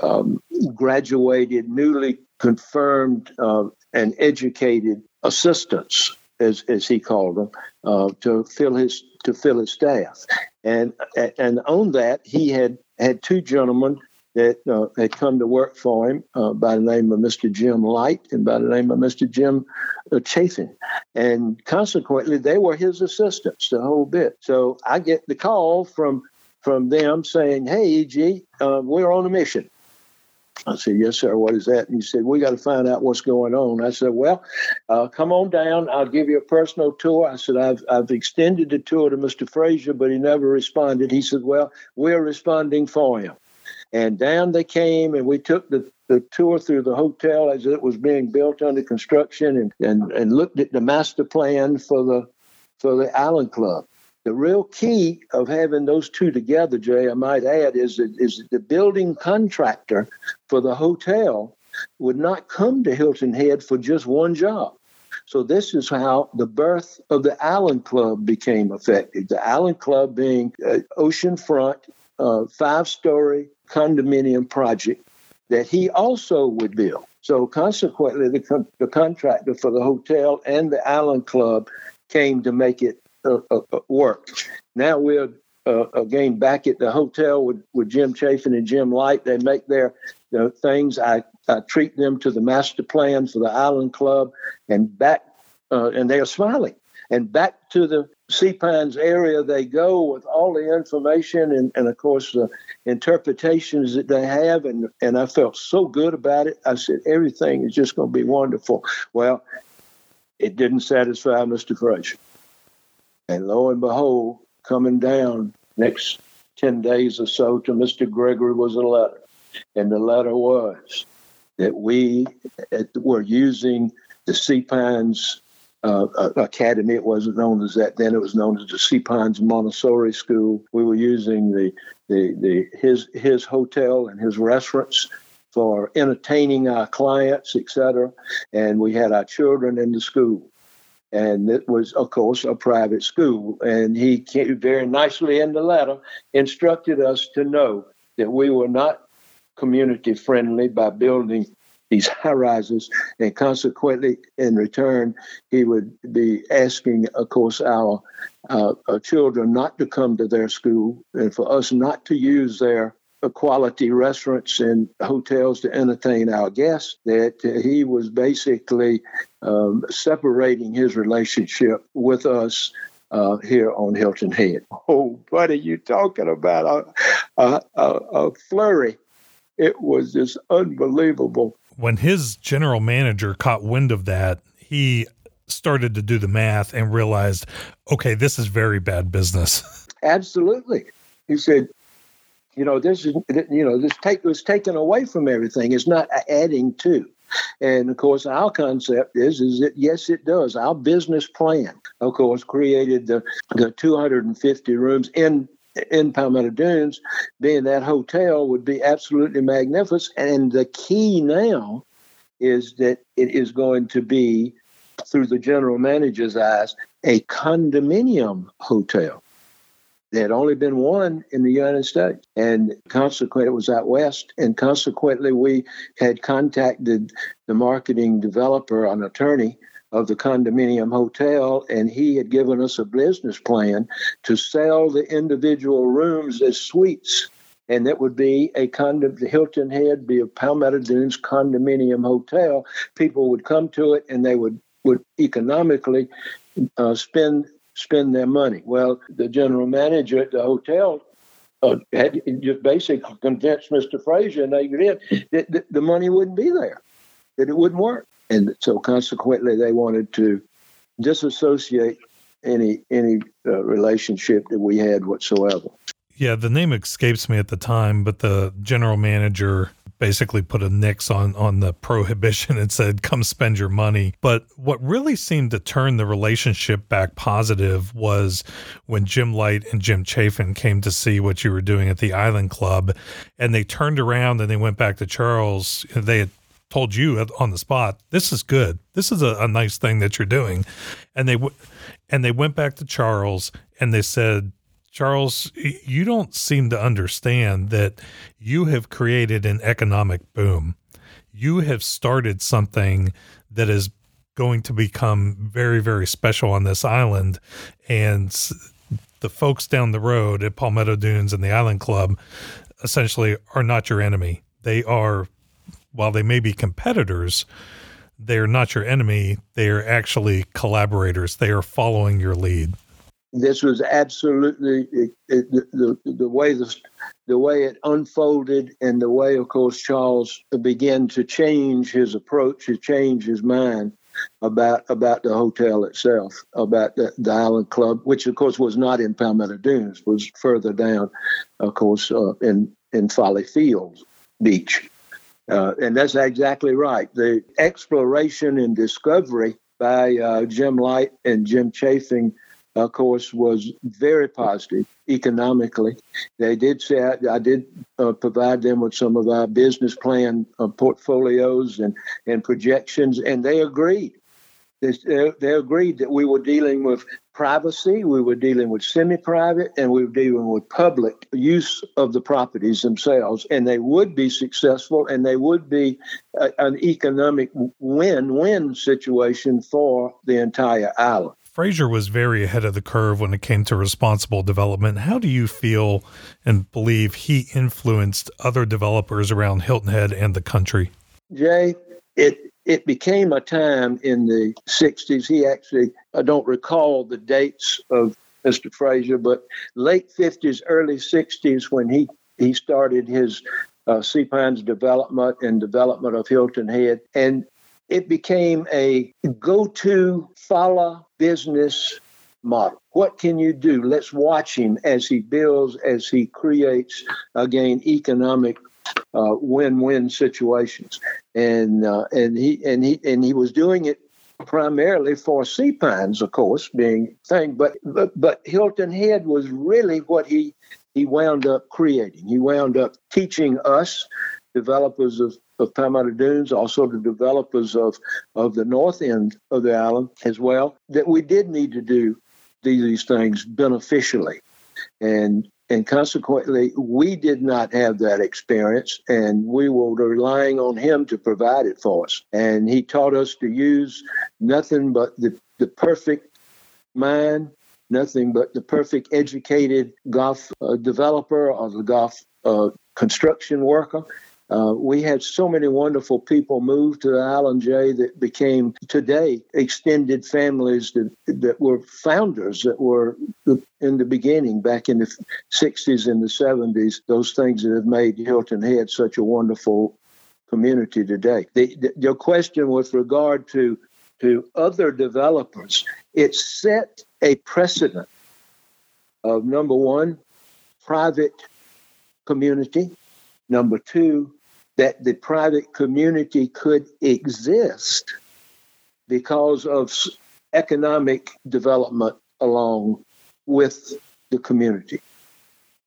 um, graduated, newly confirmed uh, and educated assistants as, as he called them, uh, to fill his to fill his staff. And and on that, he had had two gentlemen that uh, had come to work for him uh, by the name of Mr. Jim Light and by the name of Mr. Jim uh, Chafin. And consequently, they were his assistants the whole bit. So I get the call from from them saying, "Hey, EG, uh, we're on a mission." I said, Yes, sir. What is that? And he said, We got to find out what's going on. I said, Well, uh, come on down. I'll give you a personal tour. I said, I've, I've extended the tour to Mr. Fraser, but he never responded. He said, Well, we're responding for him. And down they came, and we took the, the tour through the hotel as it was being built under construction and, and, and looked at the master plan for the for the Island Club. The real key of having those two together, Jay, I might add, is that, is that the building contractor for the hotel would not come to Hilton Head for just one job. So this is how the birth of the Island Club became effective. The Island Club being an oceanfront, uh, five-story condominium project that he also would build. So consequently, the, con- the contractor for the hotel and the Island Club came to make it work. Now we're uh, again back at the hotel with, with Jim Chafin and Jim Light. They make their things. I, I treat them to the master plan for the Island Club and back, uh, and they are smiling. And back to the Sea Pines area they go with all the information and, and of course the interpretations that they have. And, and I felt so good about it. I said, everything is just going to be wonderful. Well, it didn't satisfy Mr. Fraser. And lo and behold, coming down next 10 days or so to Mr. Gregory was a letter. And the letter was that we were using the Sea Pines uh, Academy. It wasn't known as that then. It was known as the Sea Pines Montessori School. We were using the, the, the his his hotel and his restaurants for entertaining our clients, etc. And we had our children in the school and it was, of course, a private school. And he came very nicely in the letter instructed us to know that we were not community friendly by building these high rises, and consequently, in return, he would be asking, of course, our, uh, our children not to come to their school and for us not to use their quality restaurants and hotels to entertain our guests, that he was basically um, separating his relationship with us uh, here on Hilton Head. Oh, buddy, you talking about a, a, a, a flurry. It was just unbelievable. When his general manager caught wind of that, he started to do the math and realized, okay, this is very bad business. *laughs* Absolutely. He said, you know, this is you know this take was taken away from everything. It's not adding to. And of course, our concept is is that yes, it does. Our business plan, of course, created the the 250 rooms in in Palmetto Dunes, being that hotel would be absolutely magnificent. And the key now is that it is going to be, through the general manager's eyes, a condominium hotel. There had only been one in the United States, and consequently, it was out west. And consequently, we had contacted the marketing developer, an attorney of the condominium hotel, and he had given us a business plan to sell the individual rooms as suites. And that would be a condom, the Hilton Head, be a Palmetto Dunes condominium hotel. People would come to it and they would, would economically uh, spend spend their money. Well, the general manager at the hotel uh, had just basically convinced Mr. Fraser and they did that, the money wouldn't be there, that it wouldn't work, and so consequently they wanted to disassociate any any uh, relationship that we had whatsoever. Yeah, the name escapes me at the time, but the general manager basically put a nix on on the prohibition and said come spend your money. But what really seemed to turn the relationship back positive was when Jim Light and Jim Chafin came to see what you were doing at the Island Club and they turned around and they went back to Charles. They had told you on the spot this is good. This is a, a nice thing that you're doing. And they w- and they went back to Charles and they said Charles, you don't seem to understand that you have created an economic boom. You have started something that is going to become very, very special on this island. And the folks down the road at Palmetto Dunes and the Island Club essentially are not your enemy. They are, while they may be competitors, they're not your enemy. They are actually collaborators. They are following your lead this was absolutely the, the, the way the, the way it unfolded and the way of course charles began to change his approach to change his mind about about the hotel itself about the, the island club which of course was not in palmetto dunes was further down of course uh, in in folly fields beach. Uh, and that's exactly right. The exploration and discovery by uh, jim light and jim chafin of course, was very positive economically. They did say I, I did uh, provide them with some of our business plan uh, portfolios and, and projections, and they agreed. They, they agreed that we were dealing with privacy, we were dealing with semi private, and we were dealing with public use of the properties themselves. And they would be successful and they would be a, an economic win win situation for the entire island. Fraser was very ahead of the curve when it came to responsible development. How do you feel and believe he influenced other developers around Hilton Head and the country? Jay, it it became a time in the 60s. He actually, I don't recall the dates of Mr. Fraser, but late 50s, early 60s when he, he started his uh, Sea Pines development and development of Hilton Head. And it became a go to follow business model. What can you do? Let's watch him as he builds, as he creates, again, economic uh, win-win situations. And uh, and he and he and he was doing it primarily for sea pines, of course, being thing. But but, but Hilton Head was really what he he wound up creating. He wound up teaching us developers of of Palmetto Dunes, also the developers of, of the north end of the island as well, that we did need to do these things beneficially. And and consequently, we did not have that experience, and we were relying on him to provide it for us. And he taught us to use nothing but the, the perfect mind, nothing but the perfect educated golf uh, developer or the golf uh, construction worker uh, we had so many wonderful people move to the island, Jay, that became today extended families that, that were founders, that were in the beginning, back in the 60s and the 70s, those things that have made Hilton Head such a wonderful community today. The, the, your question with regard to, to other developers, it set a precedent of number one, private community. Number two, that the private community could exist because of economic development along with the community.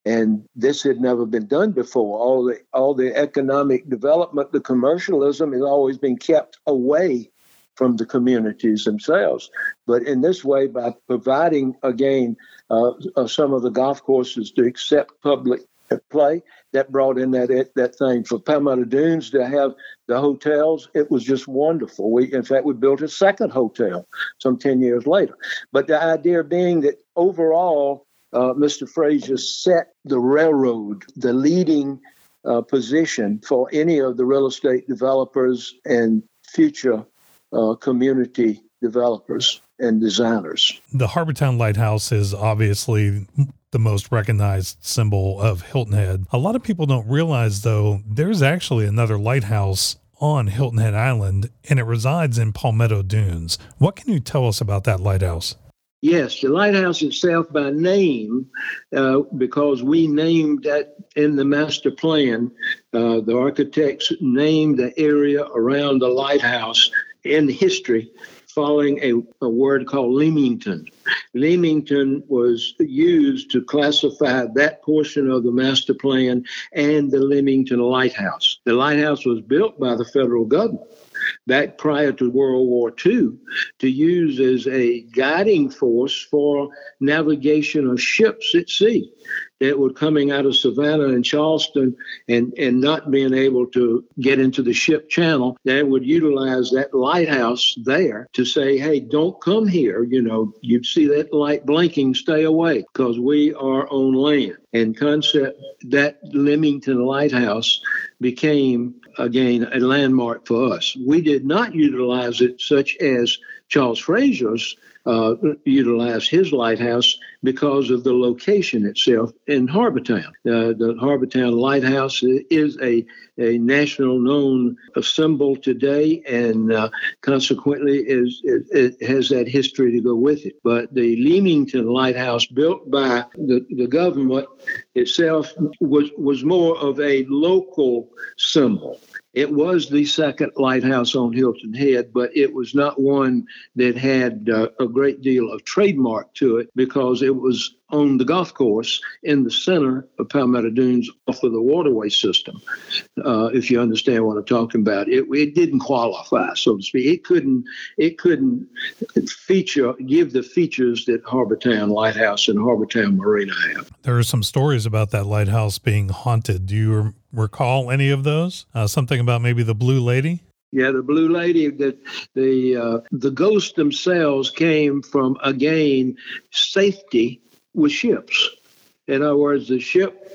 And this had never been done before. All the all the economic development, the commercialism has always been kept away from the communities themselves. But in this way, by providing again uh, uh, some of the golf courses to accept public play, that brought in that that thing for Palmetto Dunes to have the hotels. It was just wonderful. We, in fact, we built a second hotel some ten years later. But the idea being that overall, uh, Mr. Fraser set the railroad, the leading uh, position for any of the real estate developers and future uh, community developers and designers. The Harbour Town Lighthouse is obviously the most recognized symbol of Hilton Head. A lot of people don't realize, though, there's actually another lighthouse on Hilton Head Island, and it resides in Palmetto Dunes. What can you tell us about that lighthouse? Yes, the lighthouse itself by name, uh, because we named that in the master plan. Uh, the architects named the area around the lighthouse in history following a, a word called Leamington. Leamington was used to classify that portion of the master plan and the Leamington Lighthouse. The lighthouse was built by the federal government back prior to World War II to use as a guiding force for navigation of ships at sea that were coming out of Savannah and Charleston and, and not being able to get into the ship channel, that would utilize that lighthouse there to say, hey, don't come here. You know, you see that light blinking, stay away because we are on land. And concept that Leamington Lighthouse became again a landmark for us. We did not utilize it such as Charles Fraser's uh, utilized his lighthouse because of the location itself in Harbour Town. Uh, the Harbour Town Lighthouse is a, a national known symbol today, and uh, consequently is it, it, has that history to go with it. But the Leamington Lighthouse, built by the, the government itself, was was more of a local symbol. It was the second lighthouse on Hilton Head, but it was not one that had uh, a great deal of trademark to it because it was on the golf course in the center of Palmetto Dunes off of the waterway system. Uh, if you understand what I'm talking about, it, it didn't qualify, so to speak. It couldn't it couldn't feature give the features that Harbour Town Lighthouse and Harbour Town Marina have. There are some stories about that lighthouse being haunted. Do you recall any of those? Uh, something about maybe the Blue Lady? Yeah, the Blue Lady. The the uh, the ghosts themselves came from again safety with ships. In other words, the ship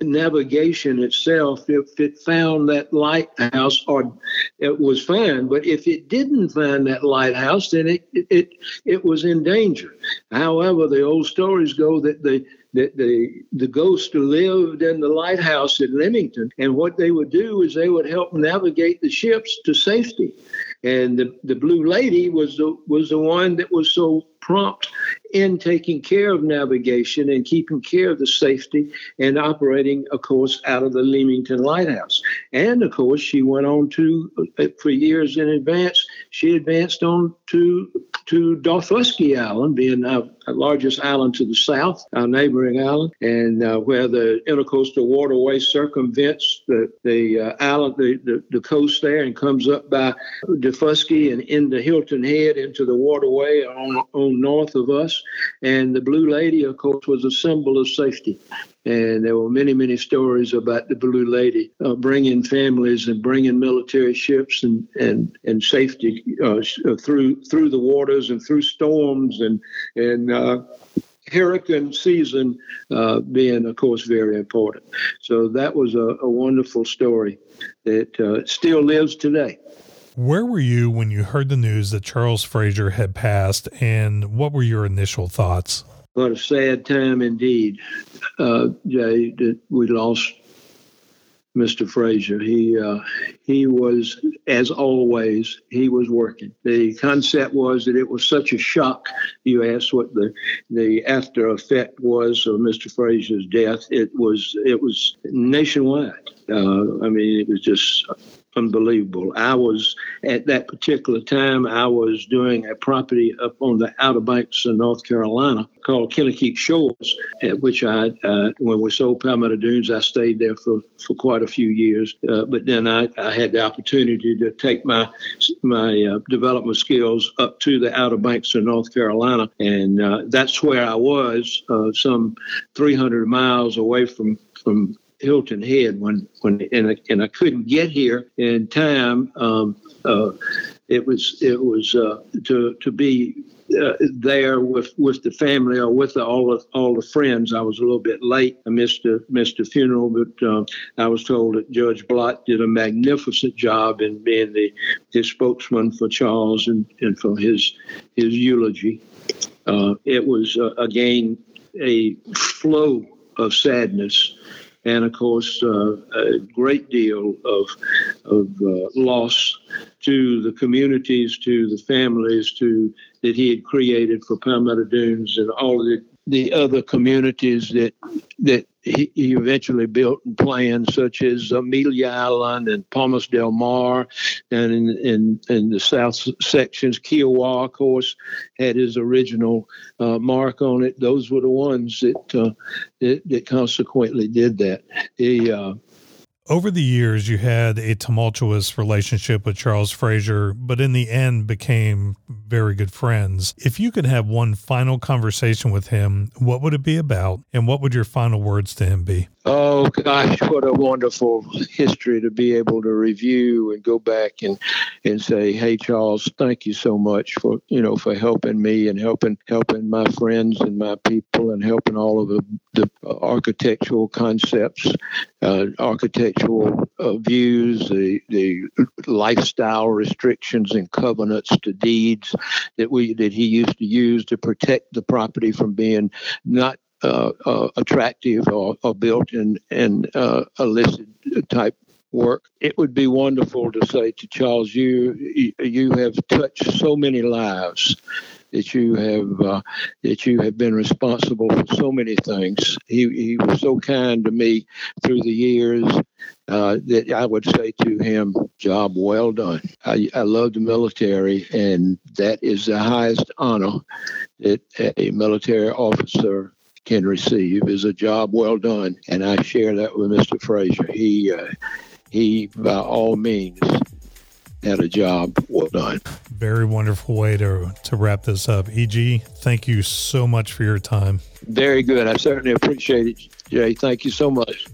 navigation itself, if it found that lighthouse, or it was fine, but if it didn't find that lighthouse, then it it it was in danger. However, the old stories go that the the, the, the ghost lived in the lighthouse at Leamington, and what they would do is they would help navigate the ships to safety. And the, the Blue Lady was the was the one that was so prompt in taking care of navigation and keeping care of the safety and operating, of course, out of the Leamington Lighthouse. And of course, she went on to, uh, for years in advance, she advanced on to to Daufuskie Island, being our, our, largest island to the south, our neighboring island, and uh, where the intercoastal waterway circumvents the the uh, island, the, the, the coast there, and comes up by Daufuskie and into Hilton Head into the waterway on on north of us. And the Blue Lady, of course, was a symbol of safety. And there were many, many stories about the Blue Lady uh, bringing families and bringing military ships and and and safety uh, uh, through through the waters and through storms and and uh, hurricane season uh, being, of course, very important. So that was a, a wonderful story that uh, still lives today. Where were you when you heard the news that Charles Fraser had passed, and what were your initial thoughts? What a sad time indeed, uh, Jay, that we lost Mr. Fraser. He uh, he was, as always, he was working. The concept was that it was such a shock. You asked what the the after effect was of Mr. Fraser's death. It was it was nationwide. Uh, I mean, it was just unbelievable. I was at that particular time. I was doing a property up on the Outer Banks of North Carolina called Kinnakeet Shores, at which I, uh, when we sold Palmetto Dunes, I stayed there for, for quite a few years. Uh, but then I, I had the opportunity to take my my uh, development skills up to the Outer Banks of North Carolina, and uh, that's where I was, uh, some 300 miles away from from Hilton Head when when and I, and I couldn't get here in time. Um, uh, it was it was uh, to to be uh, there with with the family or with the, all the all the friends. I was a little bit late. I missed the missed the funeral, but uh, I was told that Judge Blott did a magnificent job in being the his spokesman for Charles and, and for his his eulogy. Uh, it was uh, again a flow of sadness and of course, uh, a great deal of, of uh, loss to the communities, to the families, to that he had created for Palmetto Dunes and all the, the other communities that that he, he eventually built and planned, such as Amelia Island and Palmas del Mar, and in, in, in the south sections, Kiawah, of course, had his original uh, mark on it. Those were the ones that uh, that, that, consequently did that. He uh, over the years, you had a tumultuous relationship with Charles Fraser, but in the end became very good friends. If you could have one final conversation with him, what would it be about, and what would your final words to him be? Oh gosh, what a wonderful history to be able to review and go back and and say, "Hey Charles, thank you so much for, you know, for helping me and helping helping my friends and my people and helping all of the, the architectural concepts, uh, architectural uh, views, the the lifestyle restrictions and covenants to deeds that we that he used to use to protect the property from being not uh, uh, attractive or, or, built in, in uh, illicit type work. It would be wonderful to say to Charles, you you have touched so many lives that you have uh, that you have been responsible for so many things. He he was so kind to me through the years uh, that I would say to him, "Job well done." I, I love the military, and that is the highest honor that a military officer can receive is a job well done, and I share that with Mr. Fraser. He uh, he by all means had a job well done. Very wonderful way to to wrap this up. EG, thank you so much for your time. Very good. I certainly appreciate it, Jay. Thank you so much.